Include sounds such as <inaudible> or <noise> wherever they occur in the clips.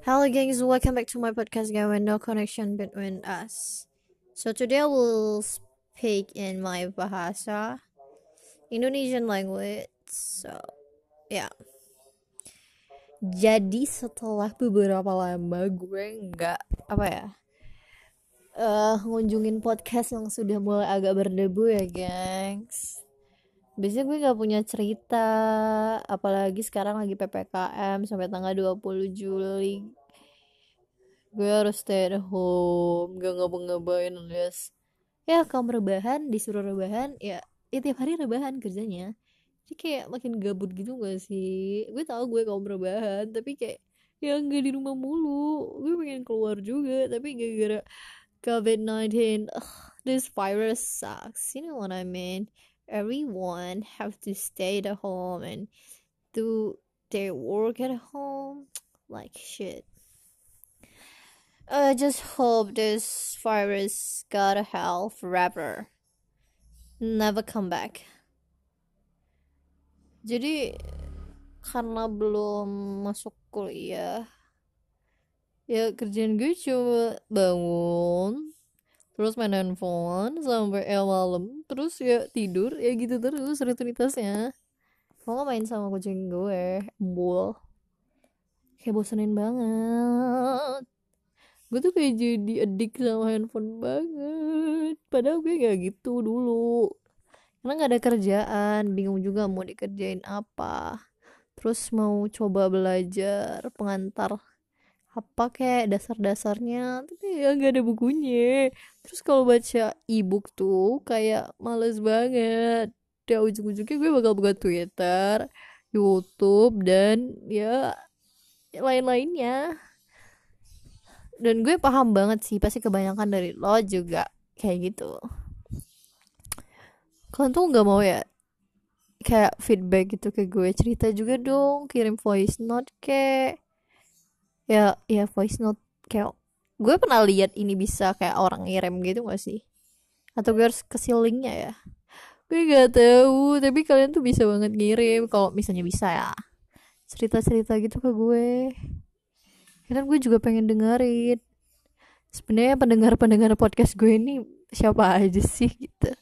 Hello guys, welcome back to my podcast guys no connection between us. So today I will speak in my bahasa Indonesian language. So yeah. Jadi setelah beberapa lama gue nggak apa ya uh, ngunjungin podcast yang sudah mulai agak berdebu ya gengs biasanya gue gak punya cerita apalagi sekarang lagi PPKM sampai tanggal 20 Juli. Gue harus stay at home gak ngapa-ngapain alias ya kamu rebahan disuruh rebahan ya, ya tiap hari rebahan kerjanya. Jadi kayak makin gabut gitu gak sih? Gue tau gue kaum rebahan tapi kayak ya gak di rumah mulu. Gue pengen keluar juga tapi gara-gara COVID-19 this virus sucks. You know what I mean everyone have to stay at home and do their work at home <tsk> like shit. I just hope this virus got a hell forever. Never come back. Jadi karena belum masuk kuliah ya kerjaan gue cuma bangun terus main handphone sampai el malam terus ya tidur ya gitu terus rutinitasnya. Mau main sama kucing gue embul. Kayak bosenin banget. Gue tuh kayak jadi adik sama handphone banget. Padahal gue gak gitu dulu. Karena gak ada kerjaan bingung juga mau dikerjain apa. Terus mau coba belajar pengantar apa kayak dasar-dasarnya tapi ya nggak ada bukunya. Terus kalau baca ebook tuh kayak males banget. Ya ujung-ujungnya gue bakal buka Twitter YouTube dan ya lain-lainnya. Dan gue paham banget sih pasti kebanyakan dari lo juga kayak gitu. Kalian tuh nggak mau ya kayak feedback gitu ke gue? Cerita juga dong kirim voice note kayak ya ya voice note kayak gue pernah lihat ini bisa kayak orang ngirim gitu gak sih? Atau gue harus kasih linknya ya? Gue gak tahu tapi kalian tuh bisa banget ngirim kalau misalnya bisa ya. Cerita cerita gitu ke gue. Ya kan gue juga pengen dengerin. Sebenarnya pendengar pendengar podcast gue ini siapa aja sih gitu?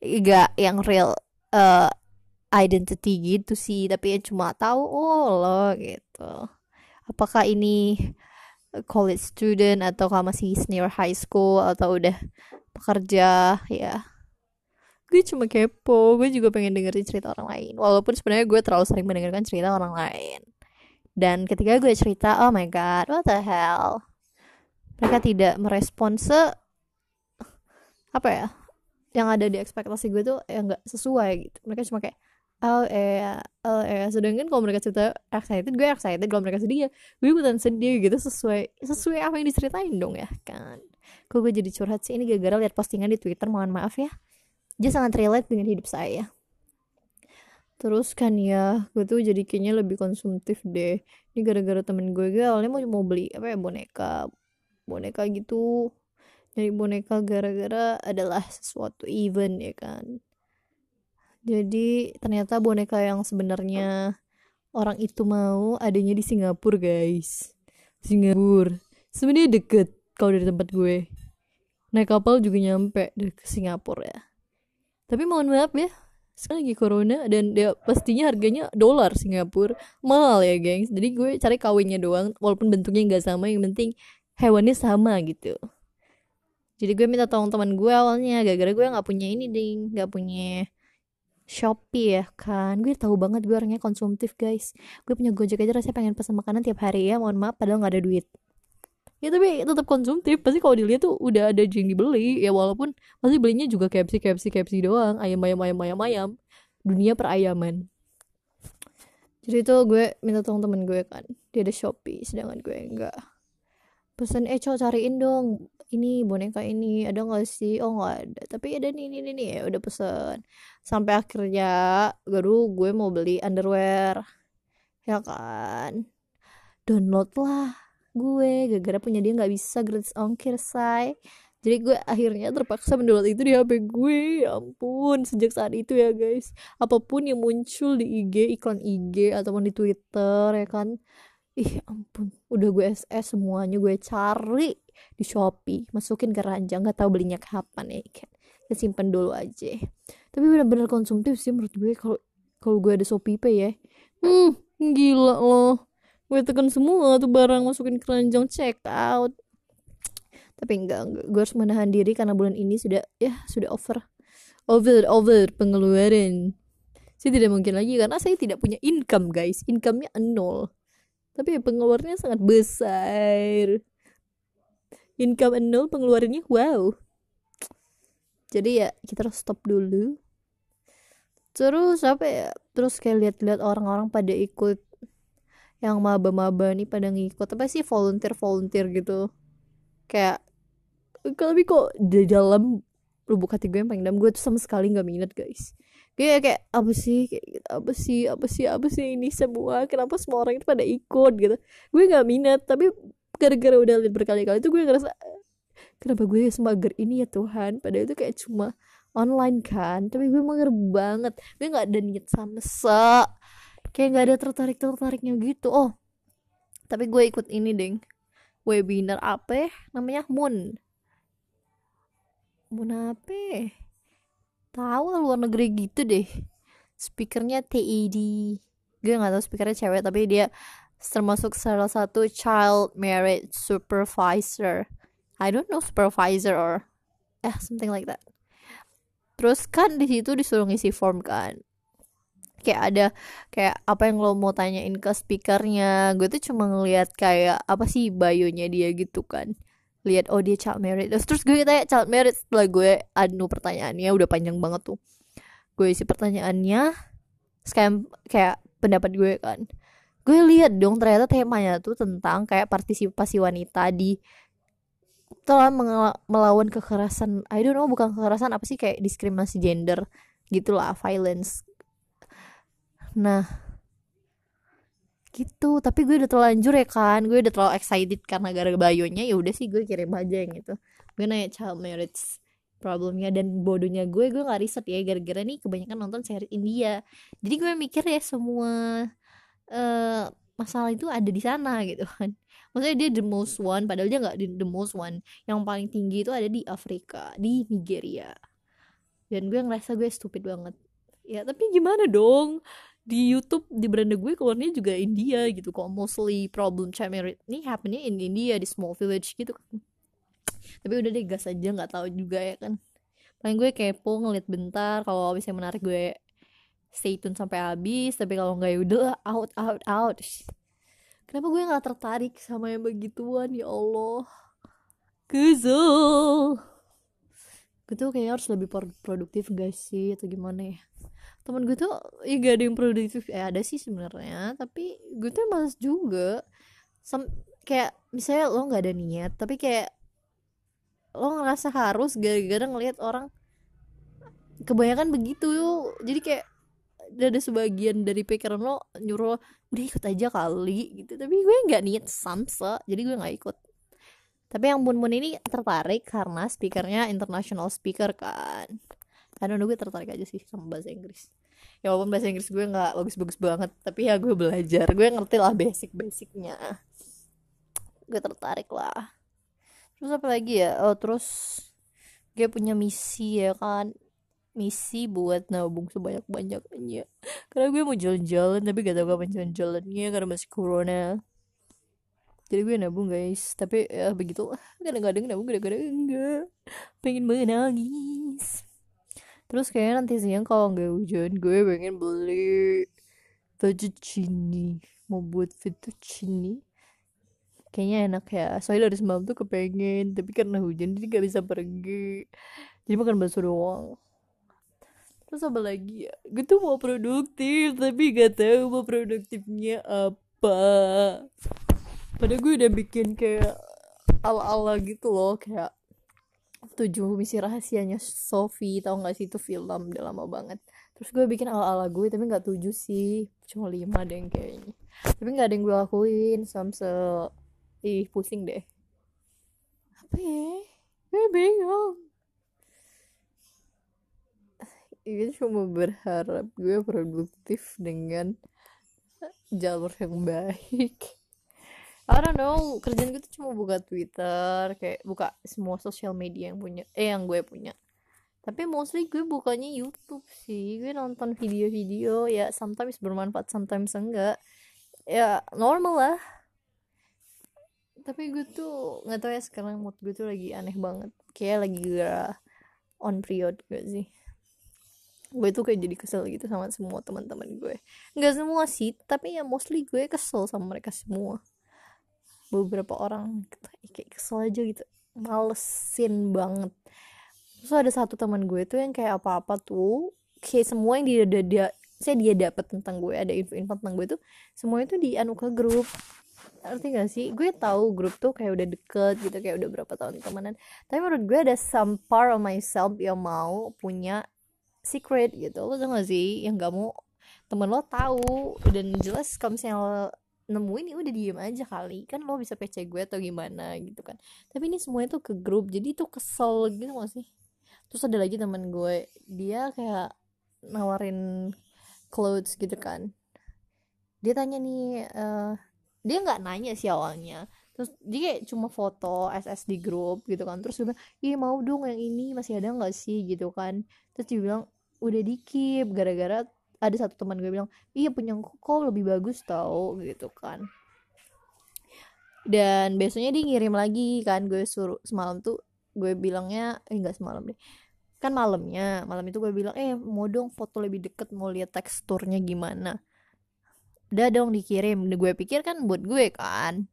Gak yang real uh, identity gitu sih tapi ya cuma tahu oh lo gitu apakah ini college student atau masih senior high school atau udah pekerja? Ya gue cuma kepo. Gue juga pengen dengerin cerita orang lain. Walaupun sebenarnya gue terlalu sering mendengarkan cerita orang lain. Dan ketika gue cerita oh my god what the hell? Mereka tidak merespon se apa ya yang ada di ekspektasi gue tuh yang nggak sesuai gitu. Mereka cuma kayak oh eh oh eh sedangkan kalau mereka cerita excited gue excited. Kalau mereka sedih ya gue ikutan sedih gitu. Sesuai sesuai apa yang diceritain dong ya kan? Kok gue jadi curhat sih? Ini gara-gara lihat postingan di twitter mohon maaf ya. Dia sangat relate dengan hidup saya. Terus kan ya gue tuh jadi kayaknya lebih konsumtif deh. Ini gara-gara temen gue gue awalnya mau mau beli apa ya boneka boneka gitu. Jadi boneka gara-gara adalah sesuatu event ya kan jadi ternyata boneka yang sebenarnya orang itu mau adanya di Singapura guys. Singapura. Sebenarnya deket kalau dari tempat gue. Naik kapal juga nyampe ke Singapura ya. Tapi mohon maaf ya. Sekarang lagi corona dan ya pastinya harganya dolar Singapura. Mahal ya gengs. Jadi gue cari kawinnya doang walaupun bentuknya nggak sama. Yang penting hewannya sama gitu. Jadi gue minta tolong teman gue awalnya gara-gara gue nggak punya ini ding. Nggak punya Shopee ya kan? Gue tahu banget gue orangnya konsumtif guys. Gue punya gojek aja rasanya pengen pesan makanan tiap hari ya mohon maaf padahal nggak ada duit. Ya tapi tetap konsumtif. Pasti kalau dilihat tuh udah ada yang dibeli. Ya walaupun pasti belinya juga KFC KFC KFC doang. Ayam ayam ayam ayam ayam. Dunia perayaman. Jadi itu gue minta tolong temen gue kan. Dia ada Shopee sedangkan gue enggak pesan eh cowok cariin dong ini boneka ini ada nggak sih? Oh nggak ada. Tapi ada nih nih nih ya udah pesen. Sampai akhirnya baru gue mau beli underwear. Ya kan? Download lah gue. Gara-gara punya dia nggak bisa gratis ongkir say. Jadi gue akhirnya terpaksa mendownload itu di HP gue. Ya ampun sejak saat itu ya guys. Apa pun yang muncul di IG iklan IG ataupun di Twitter ya kan ih ampun. Udah gue SS semuanya gue cari di Shopee. Masukin ke ranjang nggak tahu belinya kapan ya kan ya simpen dulu aja. Tapi bener-bener konsumtif sih menurut gue kalau kalau gue ada Shopee Pay ya. Hmm gila loh. Gue tekan semua tuh barang masukin ke ranjang check out. Tapi enggak, enggak gue harus menahan diri karena bulan ini sudah ya sudah over. Over over pengeluaran. Saya tidak mungkin lagi karena saya tidak punya income guys. Income-nya nol tapi pengeluarannya sangat besar. Income nol pengeluarannya wow. Jadi ya kita harus stop dulu. Terus apa ya terus kayak lihat-lihat orang-orang pada ikut yang maba-maba nih pada ngikut apa sih volunteer volunteer gitu. Kayak tapi kok di dalam lubuk hati gue yang paling dalam gue tuh sama sekali nggak minat guys kayak kayak apa sih? Kayak gitu, apa sih? Apa sih? Apa sih ini semua? Kenapa semua orang itu pada ikut? Gitu. Gue nggak minat tapi gara-gara udah lihat berkali-kali itu gue ngerasa kenapa gue semager ini ya Tuhan? Padahal itu kayak cuma online kan tapi gue mager banget. Gue nggak ada niat sama se kayak nggak ada tertarik tertariknya gitu. Oh tapi gue ikut ini deng. Webinar apa ya? namanya Moon. Moon apa ya? Tahu luar negeri gitu deh. Speakernya TED gue nggak tahu speakernya cewek tapi dia termasuk salah satu child marriage supervisor. I don't know supervisor or eh something like that. Terus kan di situ disuruh ngisi form kan. Kayak ada kayak apa yang lo mau tanyain ke speakernya. Gue tuh cuma ngeliat kayak apa sih bayonya dia gitu kan lihat oh dia child married. Terus, gue tanya child married? Setelah gue anu pertanyaannya udah panjang banget tuh. Gue isi pertanyaannya kayak kayak pendapat gue kan. Gue lihat dong ternyata temanya tuh tentang kayak partisipasi wanita di telah melawan kekerasan I don't know bukan kekerasan apa sih kayak diskriminasi gender gitulah violence. Nah gitu. Tapi gue udah terlanjur ya kan. Gue udah terlalu excited karena gara-gara bayonya ya udah sih gue kirim aja yang gitu gue nanya child marriage problemnya dan bodohnya gue gue nggak riset ya. Gara-gara nih kebanyakan nonton series India. Jadi gue mikir ya semua uh, masalah itu ada di sana gitu kan. Maksudnya dia the most one padahal dia nggak the most one. Yang paling tinggi itu ada di Afrika di Nigeria. Dan gue ngerasa gue stupid banget. Ya tapi gimana dong di YouTube di beranda gue keluarnya juga India gitu kok mostly problem child marriage ini happening in India di small village gitu kan. Tapi udah deh gas aja nggak tahu juga ya kan. Paling gue kepo ngeliat bentar kalau misalnya menarik gue stay tune sampai habis tapi kalau nggak ya udah out out out. Kenapa gue nggak tertarik sama yang begituan ya Allah? Kesel gue tuh kayaknya harus lebih produktif guys sih atau gimana ya temen gue tuh ya gak ada yang produktif. Ya ada sih sebenarnya tapi gue tuh males juga. Sem kayak misalnya lo nggak ada niat tapi kayak lo ngerasa harus gara-gara ngelihat orang kebanyakan begitu. Jadi kayak ada sebagian dari pikiran lo nyuruh udah ikut aja kali gitu. Tapi gue nggak niat samsa jadi gue nggak ikut. Tapi yang Mun Mun ini tertarik karena speakernya international speaker kan I don't know gue tertarik aja sih sama bahasa Inggris. Ya walaupun bahasa Inggris gue nggak bagus-bagus banget tapi ya gue belajar. Gue ngerti lah basic-basicnya. Gue tertarik lah. Terus apa lagi ya? Oh terus gue punya misi ya kan. Misi buat nabung sebanyak-banyaknya. Karena gue mau jalan-jalan tapi gak tau kapan jalan-jalannya karena masih corona. Jadi gue nabung guys. Tapi ya begitu kadang-kadang nabung kadang-kadang enggak. Pengen menangis terus kayaknya nanti siang kalau nggak hujan gue pengen beli fettuccine. Mau buat fettuccine. Kayaknya enak ya. Soalnya dari semalam tuh kepengen tapi karena hujan jadi gak bisa pergi. Jadi makan bakso doang. Terus apa lagi ya? Gue tuh mau produktif tapi gak tahu mau produktifnya apa. Padahal gue udah bikin kayak ala-ala gitu loh kayak tujuh misi rahasianya Sophie tau gak sih? Itu film udah lama banget. Terus gue bikin ala-ala gue tapi nggak tujuh sih. Cuma lima deh kayaknya. Tapi nggak ada yang gue lakuin samse. Ih pusing deh. Apa ya? Gue bingung. Ini cuma berharap gue produktif dengan jalur yang baik I don't know kerjaan gue tuh cuma buka Twitter kayak buka semua sosial media yang punya eh yang gue punya. Tapi mostly gue bukanya YouTube sih gue nonton video-video ya sometimes bermanfaat sometimes enggak. Ya normal lah. Tapi gue tuh nggak tahu ya sekarang mood gue tuh lagi aneh banget. Kayak lagi gara on period gak sih? Gue tuh kayak jadi kesel gitu sama semua teman-teman gue. Nggak semua sih tapi ya mostly gue kesel sama mereka semua beberapa orang kayak kesel aja gitu malesin banget. Terus ada satu teman gue tuh yang kayak apa-apa tuh kayak semua yang dia dia, dia saya dia dapat tentang gue ada info-info tentang gue tuh semuanya tuh di anu ke grup ngerti gak sih? Gue tahu grup tuh kayak udah deket gitu kayak udah berapa tahun temenan. Tapi menurut gue ada some part of myself yang mau punya secret gitu. Lo tau gak sih? Yang gak mau temen lo tahu. Dan jelas kalau misalnya lo nemuin ya udah diem aja kali. Kan lo bisa PC gue atau gimana gitu kan. Tapi ini semuanya tuh ke grup jadi tuh kesel gitu gak sih? Terus ada lagi temen gue dia kayak nawarin clothes gitu kan. Dia tanya nih uh, dia nggak nanya sih awalnya. Terus dia kayak cuma foto SS di grup gitu kan. Terus dia bilang iya mau dong yang ini masih ada nggak sih? gitu kan. Terus dia bilang udah dikip gara-gara ada satu teman gue bilang iya punya kok lebih bagus tau gitu kan. Dan besoknya dia ngirim lagi kan gue suruh semalam tuh gue bilangnya eh enggak semalam deh. Kan malamnya malam itu gue bilang eh mau dong foto lebih deket mau lihat teksturnya gimana. Udah dong dikirim. Gue pikir kan buat gue kan.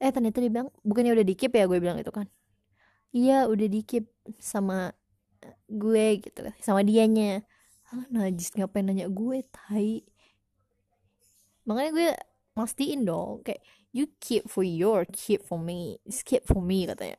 Eh ternyata dia bilang bukannya udah dikip ya? Gue bilang itu kan. Iya udah dikip sama gue gitu sama dianya ah najis ngapain nanya gue tai? Makanya gue mastiin dong kayak you keep for your keep for me keep for me katanya.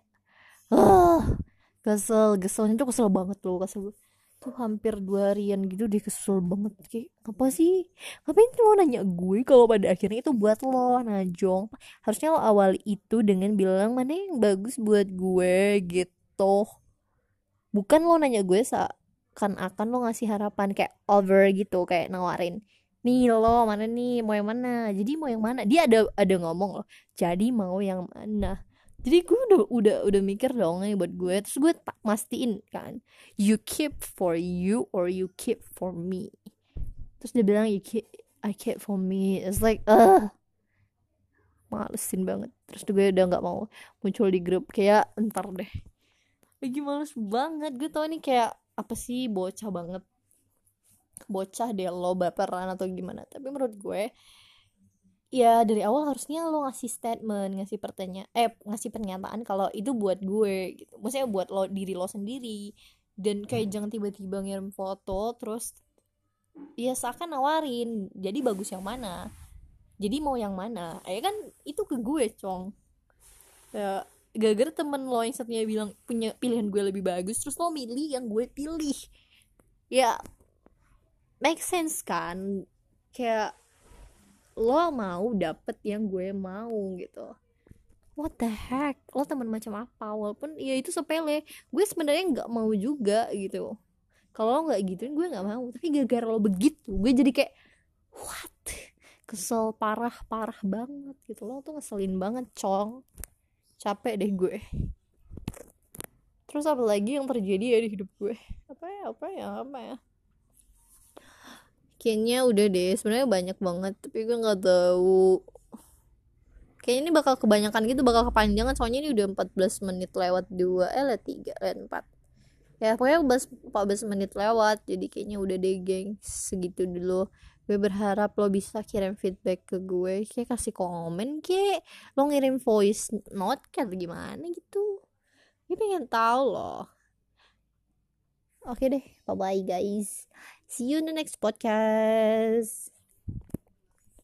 Ah kesel keselnya tuh kesel banget loh kesel tuh hampir dua harian gitu dia kesel banget kayak apa sih? Ngapain lo nanya gue kalau pada akhirnya itu buat lo najong? Harusnya lo awal itu dengan bilang mana yang bagus buat gue gitu. Bukan lo nanya gue kan akan lo ngasih harapan kayak over gitu kayak nawarin nih lo mana nih mau yang mana? Jadi mau yang mana? Dia ada ada ngomong loh jadi mau yang mana? Jadi gue udah udah udah mikir dong nih buat gue. Terus gue tak mastiin kan you keep for you or you keep for me. Terus dia bilang you keep I keep for me. It's like uh malesin banget. Terus gue udah nggak mau muncul di grup. Kayak entar deh. Lagi males banget. Gue tau ini kayak apa sih bocah banget. Bocah deh lo baperan atau gimana. Tapi menurut gue ya dari awal harusnya lo ngasih statement ngasih pertanyaan eh ngasih pernyataan kalau itu buat gue gitu. Maksudnya buat lo diri lo sendiri. Dan kayak hmm. jangan tiba-tiba ngirim foto terus ya seakan nawarin jadi bagus yang mana? Jadi mau yang mana? Eh kan itu ke gue cong ya gara-gara temen lo yang satunya bilang punya pilihan gue lebih bagus terus lo milih yang gue pilih. Ya make sense kan? Kayak lo mau dapet yang gue mau gitu. What the heck? Lo teman macam apa? Walaupun ya itu sepele. Gue sebenarnya nggak mau juga gitu. Kalau lo nggak gituin gue nggak mau. Tapi gara-gara lo begitu gue jadi kayak what? Kesel parah parah banget gitu. Lo tuh ngeselin banget cong capek deh gue. Terus apa lagi yang terjadi ya di hidup gue? Apa ya apa ya apa ya? Kayaknya udah deh sebenarnya banyak banget tapi gue nggak tahu. Kayaknya ini bakal kebanyakan gitu bakal kepanjangan soalnya ini udah 14 menit lewat dua eh lah tiga eh empat. Ya pokoknya 14 menit lewat jadi kayaknya udah deh geng. Segitu dulu gue berharap lo bisa kirim feedback ke gue kayak kasih komen kayak lo ngirim voice note kayak gimana gitu. Gue pengen tahu loh. Oke deh bye bye guys. See you in the next podcast.